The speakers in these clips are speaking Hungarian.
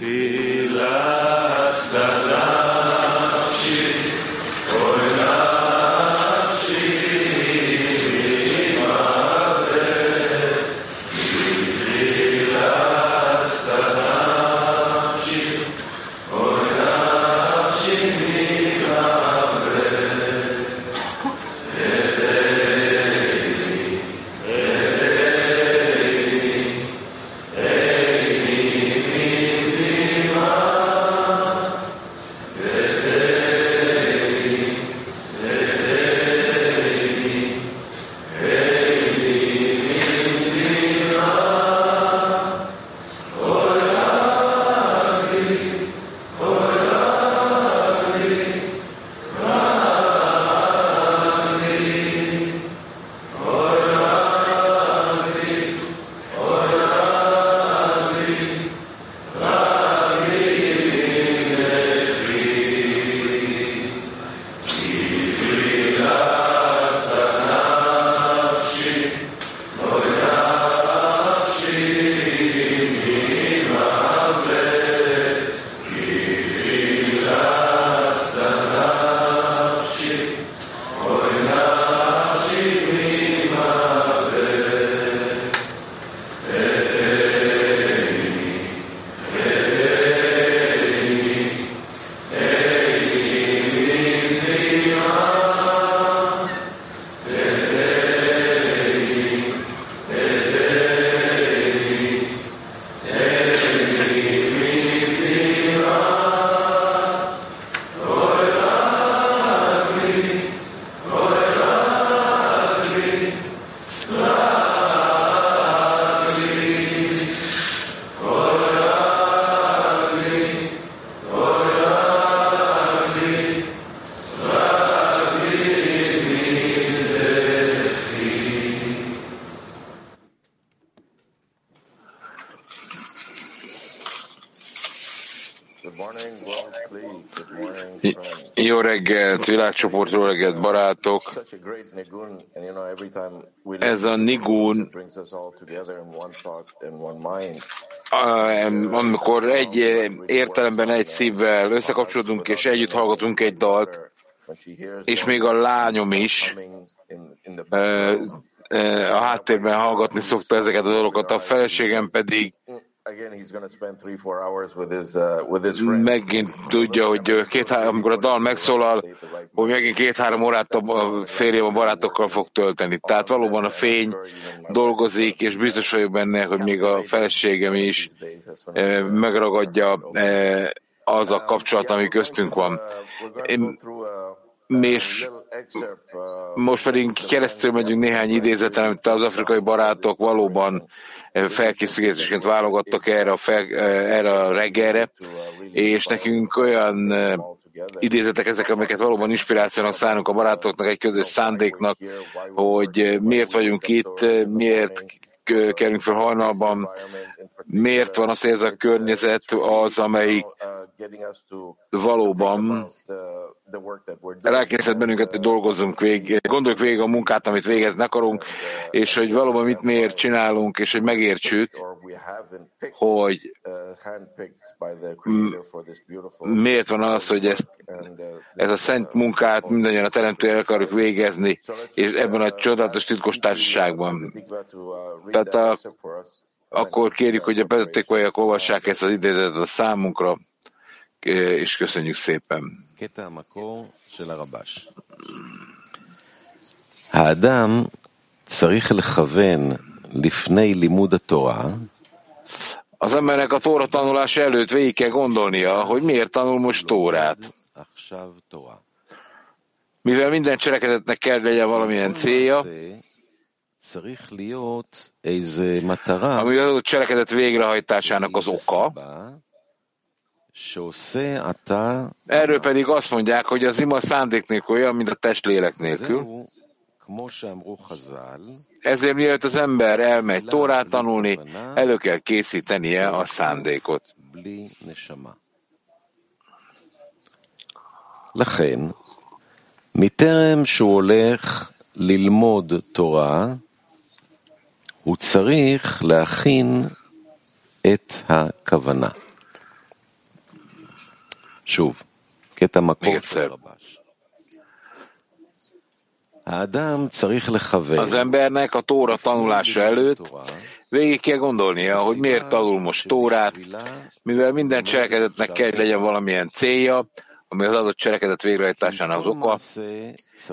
Jó reggelt, világcsoport, jó reggelt, barátok! Ez a nigun, amikor egy értelemben, egy szívvel összekapcsolódunk, és együtt hallgatunk egy dalt, és még a lányom is a háttérben hallgatni szokta ezeket a dolgokat, a feleségem pedig megint tudja, hogy két, amikor a dal megszólal, hogy megint két-három órát a férjem a barátokkal fog tölteni. Tehát valóban a fény dolgozik, és biztos vagyok benne, hogy még a feleségem is megragadja az a kapcsolat, ami köztünk van. Én, és most pedig keresztül megyünk néhány idézeten, amit az afrikai barátok valóban felkészülésként válogattak erre a, fel, erre a reggelre, és nekünk olyan idézetek ezek, amiket valóban inspirációnak szánunk a barátoknak, egy közös szándéknak, hogy miért vagyunk itt, miért kerülünk fel hajnalban, miért van az, hogy ez a környezet az, amelyik valóban elkészített bennünket, hogy dolgozzunk végig, gondoljuk végig a munkát, amit végezni akarunk, és hogy valóban mit miért csinálunk, és hogy megértsük, hogy miért van az, hogy ezt, ez a szent munkát mindannyian a teremtő el akarjuk végezni, és ebben a csodálatos titkos társaságban. Tehát a, akkor kérjük, hogy a vezetékvajak olvassák ezt az idézetet a számunkra, és köszönjük szépen. האדם צריך לכוון לפני לימוד התורה az embernek a tóra tanulása előtt végig kell gondolnia, hogy miért tanul most tórát. Mivel minden cselekedetnek kell legyen valamilyen célja, ami az cselekedet végrehajtásának az oka, Erről pedig azt mondják, hogy az ima szándék nélkül olyan, mint a test lélek nélkül. Ezért mielőtt az ember elmegy Tórát tanulni, elő kell készítenie a szándékot. לכן, מטרם שהוא הולך ללמוד תורה, הוא צריך להכין את הכוונה. שוב, קטע מקור של הרבש. האדם צריך לכוון. Az embernek a tóra tanulása előtt végig kell gondolnia, hogy miért tanul most tórát, mivel minden cselekedetnek kell, hogy legyen valamilyen célja, ami az adott cselekedet végrehajtásának az oka.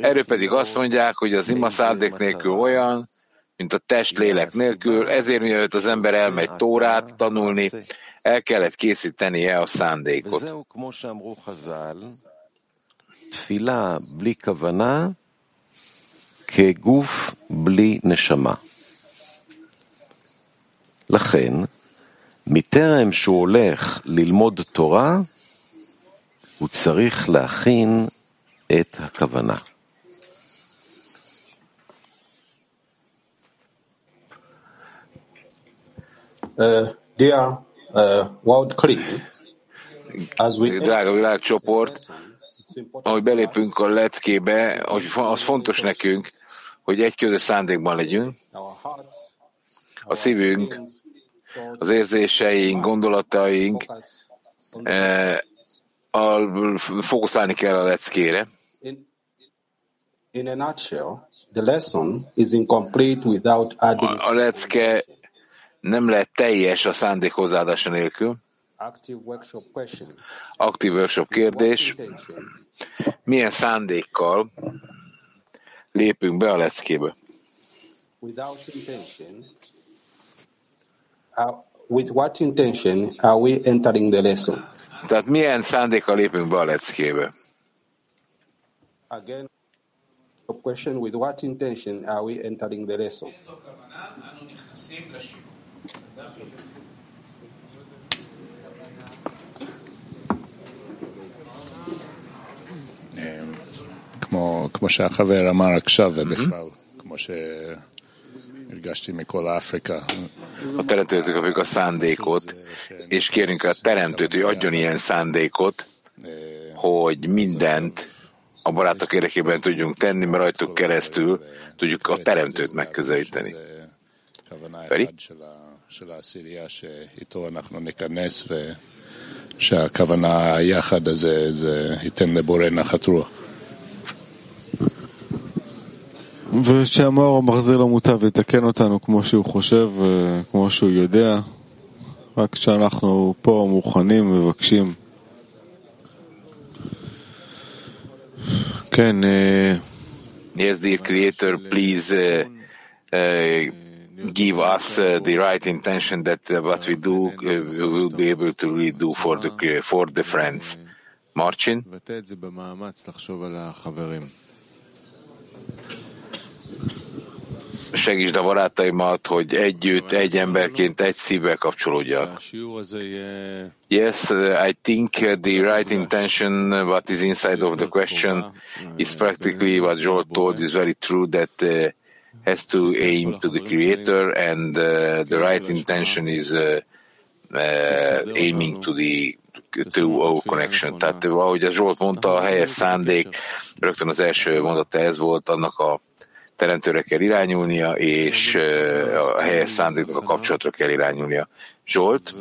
Erről pedig azt mondják, hogy az ima szándék nélkül olyan, mint a test lélek nélkül, ezért mielőtt az ember elmegy tórát tanulni, el kellett készítenie a szándékot. כגוף בלי נשמה. לכן, מטרם שהוא הולך ללמוד תורה, הוא צריך להכין את הכוונה. Dear World we Drága világcsoport, ahogy belépünk a leckébe, az fontos nekünk, hogy egy közös szándékban legyünk. A szívünk, az érzéseink, gondolataink, eh, a, fókuszálni kell a leckére. In a nutshell, the lesson is incomplete without adding a lecke nem lehet teljes a szándék hozzáadása nélkül. active workshop question. Aktív workshop kérdés. Milyen szándékkal lépünk be a leckébe? Without intention, uh, with what intention are we entering the lesson? Tehát milyen szándékkal lépünk be a leckébe? Again, a question with what intention are we entering the lesson? כמו, כמו שהחבר אמר עכשיו, ובכלל, כמו שהרגשתי מכל אפריקה. A teremtőtől kapjuk a szándékot, és kérünk a teremtőt, hogy adjon ilyen szándékot, hogy mindent a barátok érdekében tudjunk tenni, mert rajtuk keresztül tudjuk a teremtőt megközelíteni. Feri? של העשירייה שאיתו אנחנו ניכנס ושהכוונה היחד הזה זה ייתן לבורא נחת רוח. ושהמאור המחזיר למוטב יתקן אותנו כמו שהוא חושב וכמו שהוא יודע, רק כשאנחנו פה מוכנים, מבקשים. כן, Yes, dear Creator, please uh, uh, give us uh, the right intention that uh, what we do uh, will be able to redo for the uh, for the friends. Marcin. Segítsd a barátaimat, hogy együtt, egy emberként, egy szívvel kapcsolódjak. Yes, uh, I think uh, the right intention, what is inside of the question, is practically what Joel told, is very true that has to aim to the Creator, and uh, the right intention is uh, uh, aiming to the to our connection. Tehát ahogy a Zsolt mondta, a helyes szándék, rögtön az első mondata ez volt, annak a teremtőre kell irányulnia, és uh, a helyes szándéknak a kapcsolatra kell irányulnia. Zsolt?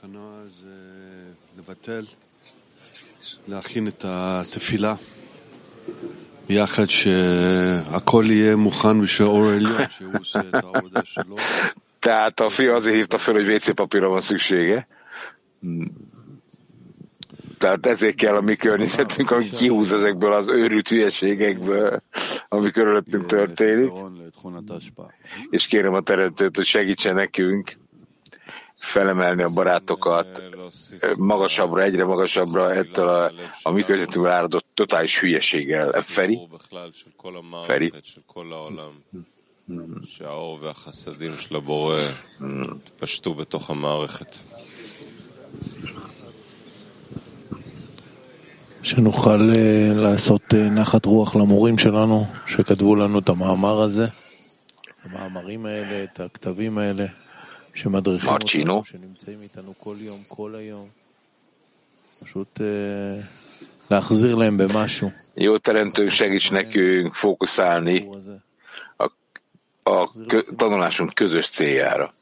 והכנה זה לבטל, להכין את התפילה tehát a fia azért hívta föl, hogy WC papírra van szüksége. Tehát ezért kell a mi környezetünk, ami kihúz ezekből az őrült hülyeségekből, ami körülöttünk történik. És kérem a teremtőt, hogy segítsen nekünk felemelni a barátokat magasabbra, egyre magasabbra ettől a, a mi közöttünkből áradott totális hülyeséggel. Feri? העולם, שהאור. שנוכל אה, לעשות אה, נחת רוח למורים שלנו שכתבו לנו את המאמר הזה, המאמרים האלה, את הכתבים האלה, Marcino, jó teremtőnk segíts nekünk fókuszálni a, a kö, tanulásunk közös céljára.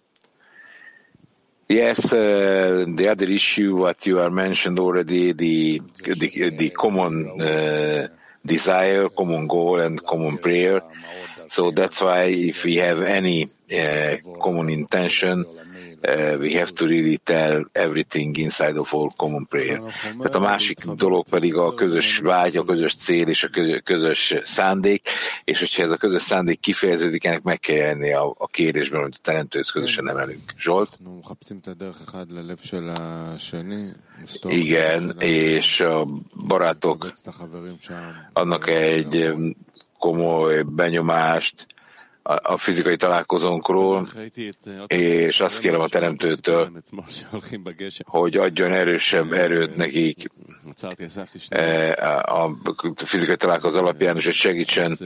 Yes, uh, the other issue what you are mentioned already, the, the, the common uh, desire, common goal and common prayer. So that's why if we have any uh, common intention, uh, we have to really tell everything inside of our common prayer. Tehát a másik dolog pedig a közös vágy, a közös cél és a közös szándék, és hogyha ez a közös szándék kifejeződik, ennek meg kell jelenni a, a kérésben, amit a teremtőhöz közösen emelünk. Zsolt? Igen, és a barátok adnak egy komoly benyomást, a fizikai találkozónkról, és azt kérem a Teremtőtől, hogy adjon erősebb erőt nekik a fizikai találkozó alapján, és hogy segítsen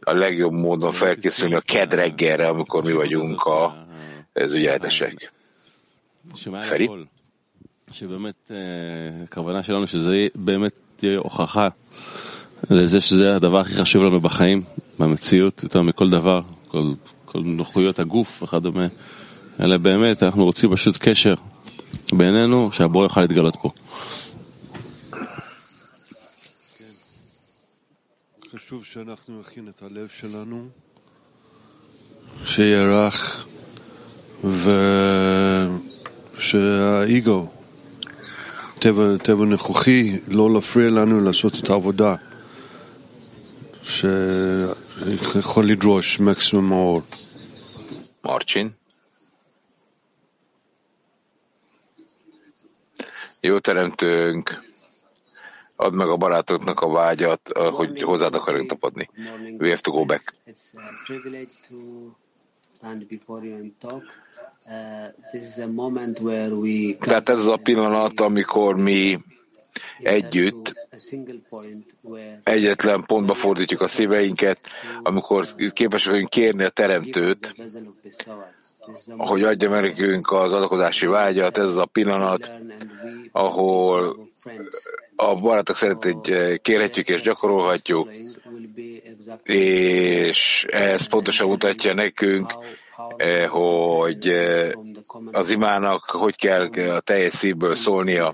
a legjobb módon felkészülni a ked reggelre, amikor mi vagyunk a, az ügyeltesek. Feri? שבאמת הכוונה שלנו שזה באמת תהיה הוכחה לזה שזה הדבר הכי חשוב לנו בחיים, במציאות, יותר מכל דבר, כל, כל נוחויות הגוף וכדומה, אלא באמת אנחנו רוצים פשוט קשר בינינו, שהבורא יוכל להתגלות פה. חשוב שאנחנו נכין את הלב שלנו, שיהיה רך, ושהאגו, טבע, טבע נכוחי, לא להפריע לנו לעשות את העבודה. שיכול לדרוש מקסימום האור. Marcin. Jó teremtőnk, add meg a barátoknak a vágyat, hogy hozzád akarunk tapadni. We have to go back. Tehát ez az a pillanat, amikor mi együtt egyetlen pontba fordítjuk a szíveinket, amikor képesek vagyunk kérni a Teremtőt, hogy adja meg nekünk az adakozási vágyat, ez az a pillanat, ahol a barátok egy kérhetjük és gyakorolhatjuk, és ez pontosan mutatja nekünk, hogy az imának hogy kell a teljes szívből szólnia,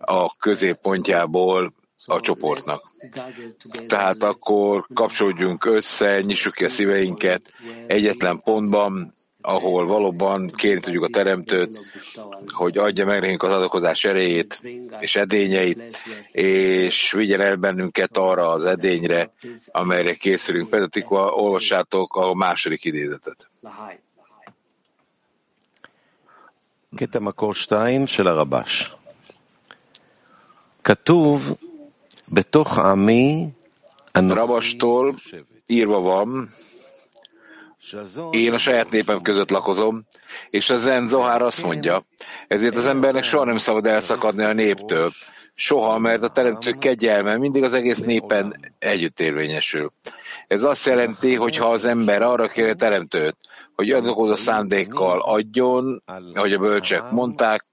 a középpontjából a csoportnak. Tehát akkor kapcsolódjunk össze, nyissuk ki a szíveinket egyetlen pontban, ahol valóban kérni tudjuk a Teremtőt, hogy adja meg nekünk az adakozás erejét és edényeit, és vigyen el bennünket arra az edényre, amelyre készülünk. Pedatikva, olvassátok a második idézetet. Ketem a Korstein, Rabás. כתוב בתוך עמי Rabastól írva van, én a saját népem között lakozom, és a Zen Zohár azt mondja, ezért az embernek soha nem szabad elszakadni a néptől, soha, mert a teremtő kegyelme mindig az egész népen együtt érvényesül. Ez azt jelenti, hogy ha az ember arra kér a teremtőt, hogy azokhoz a szándékkal adjon, ahogy a bölcsek mondták,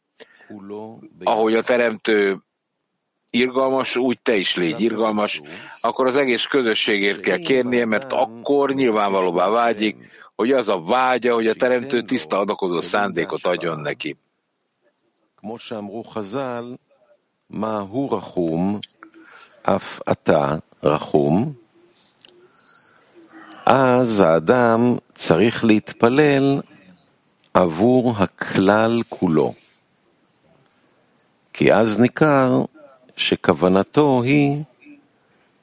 ahogy a teremtő irgalmas, úgy te is légy irgalmas, akkor az egész közösségért kell kérnie, mert akkor nyilvánvalóvá vágyik, hogy az a vágya, hogy a teremtő tiszta adakozó szándékot adjon neki. מה הוא רחום, אף אתה רחום, אז האדם צריך להתפלל עבור הכלל כולו. כי אז ניכר שכוונתו היא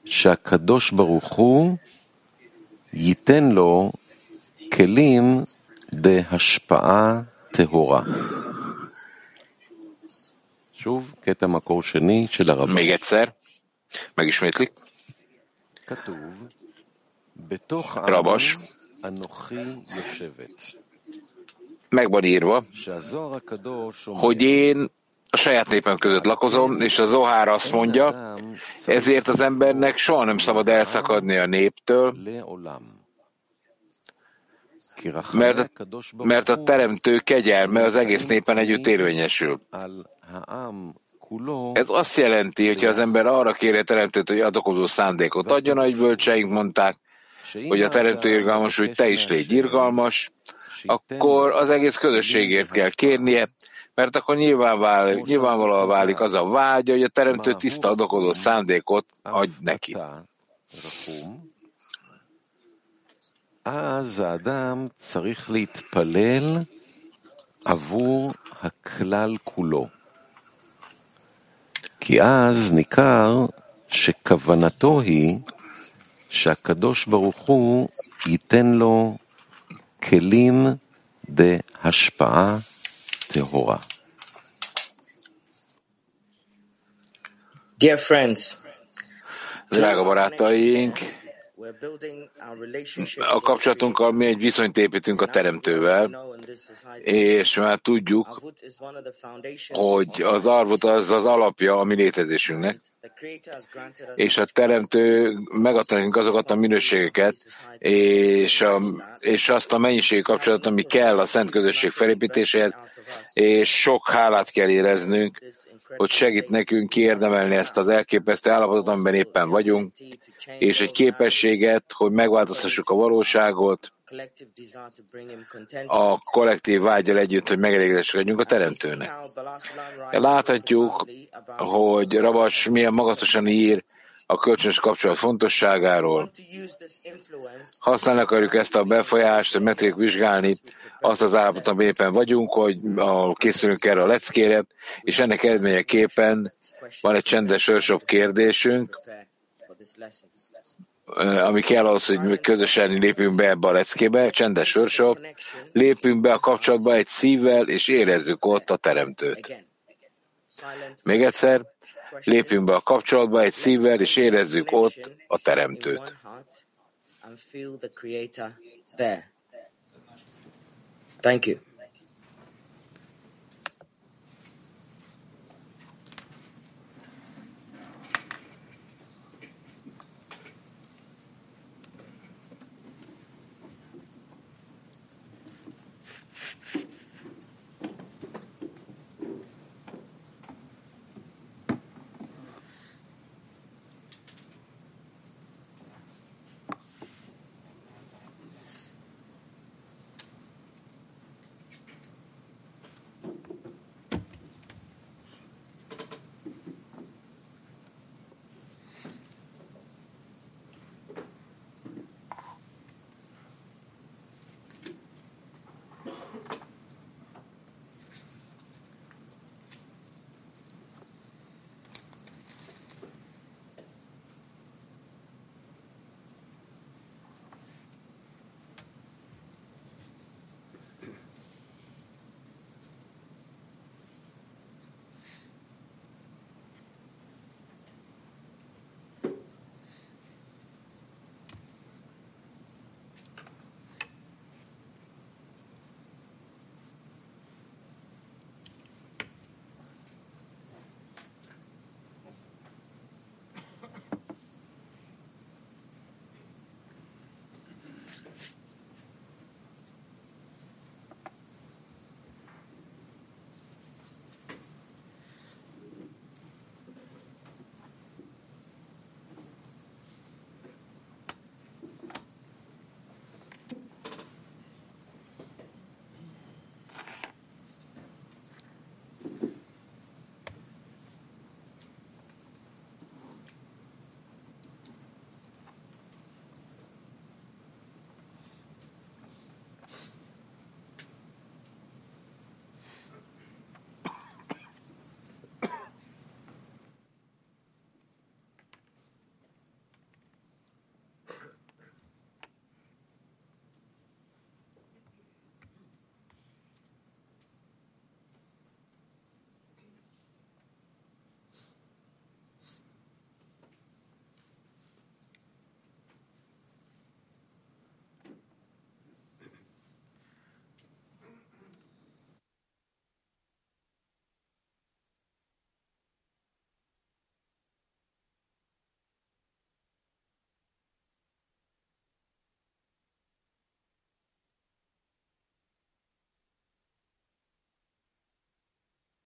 שהקדוש ברוך הוא ייתן לו כלים בהשפעה טהורה. שוב, קטע מקור שני של הרב. még egyszer, megismétlik. כתוב, בתוך רבש. אנוכי יושבת. Meg van írva, שהזוהר הקדוש אומר, hogy én a saját népem között lakozom, és a Zohár azt mondja, ezért az embernek soha nem szabad elszakadni a néptől, mert a, mert a teremtő kegyelme az egész népen együtt érvényesül. Ez azt jelenti, hogyha az ember arra kéri a teremtőt, hogy adokozó szándékot adjon, ahogy bölcseink mondták, hogy a teremtő irgalmas, hogy te is légy irgalmas, akkor az egész közösségért kell kérnie, mert akkor nyilván válik, nyilvánvalóan válik az a vágy, hogy a teremtő tiszta adokodó szándékot adj neki. אז האדם צריך להתפלל עבור הכלל כולו. כי אז ניכר שכוונתו היא שהקדוש ברוך הוא ייתן לו כלים דהשפעה טהורה. Dear friends, Drága barátaink, a kapcsolatunkkal mi egy viszonyt építünk a Teremtővel, és már tudjuk, hogy az arvot az az alapja a mi létezésünknek, és a Teremtő megadta nekünk azokat a minőségeket, és, a, és azt a mennyiségi kapcsolatot, ami kell a szent közösség felépítéséhez, és sok hálát kell éreznünk, hogy segít nekünk kiérdemelni ezt az elképesztő állapotot, amiben éppen vagyunk, és egy képességet, hogy megváltoztassuk a valóságot, a kollektív vágyal együtt, hogy megelégedések legyünk a Teremtőnek. Láthatjuk, hogy Rabas milyen magasztosan ír a kölcsönös kapcsolat fontosságáról. Használni akarjuk ezt a befolyást, hogy meg tudjuk vizsgálni azt az állapotot, amiben éppen vagyunk, hogy a, készülünk erre a leckére, és ennek eredményeképpen van egy csendes workshop kérdésünk, ami kell ahhoz, hogy közösen lépjünk be ebbe a leckébe, csendes workshop, lépünk be a kapcsolatba egy szívvel, és érezzük ott a teremtőt. Még egyszer, lépjünk be a kapcsolatba egy szívvel, és érezzük ott a teremtőt. Thank you.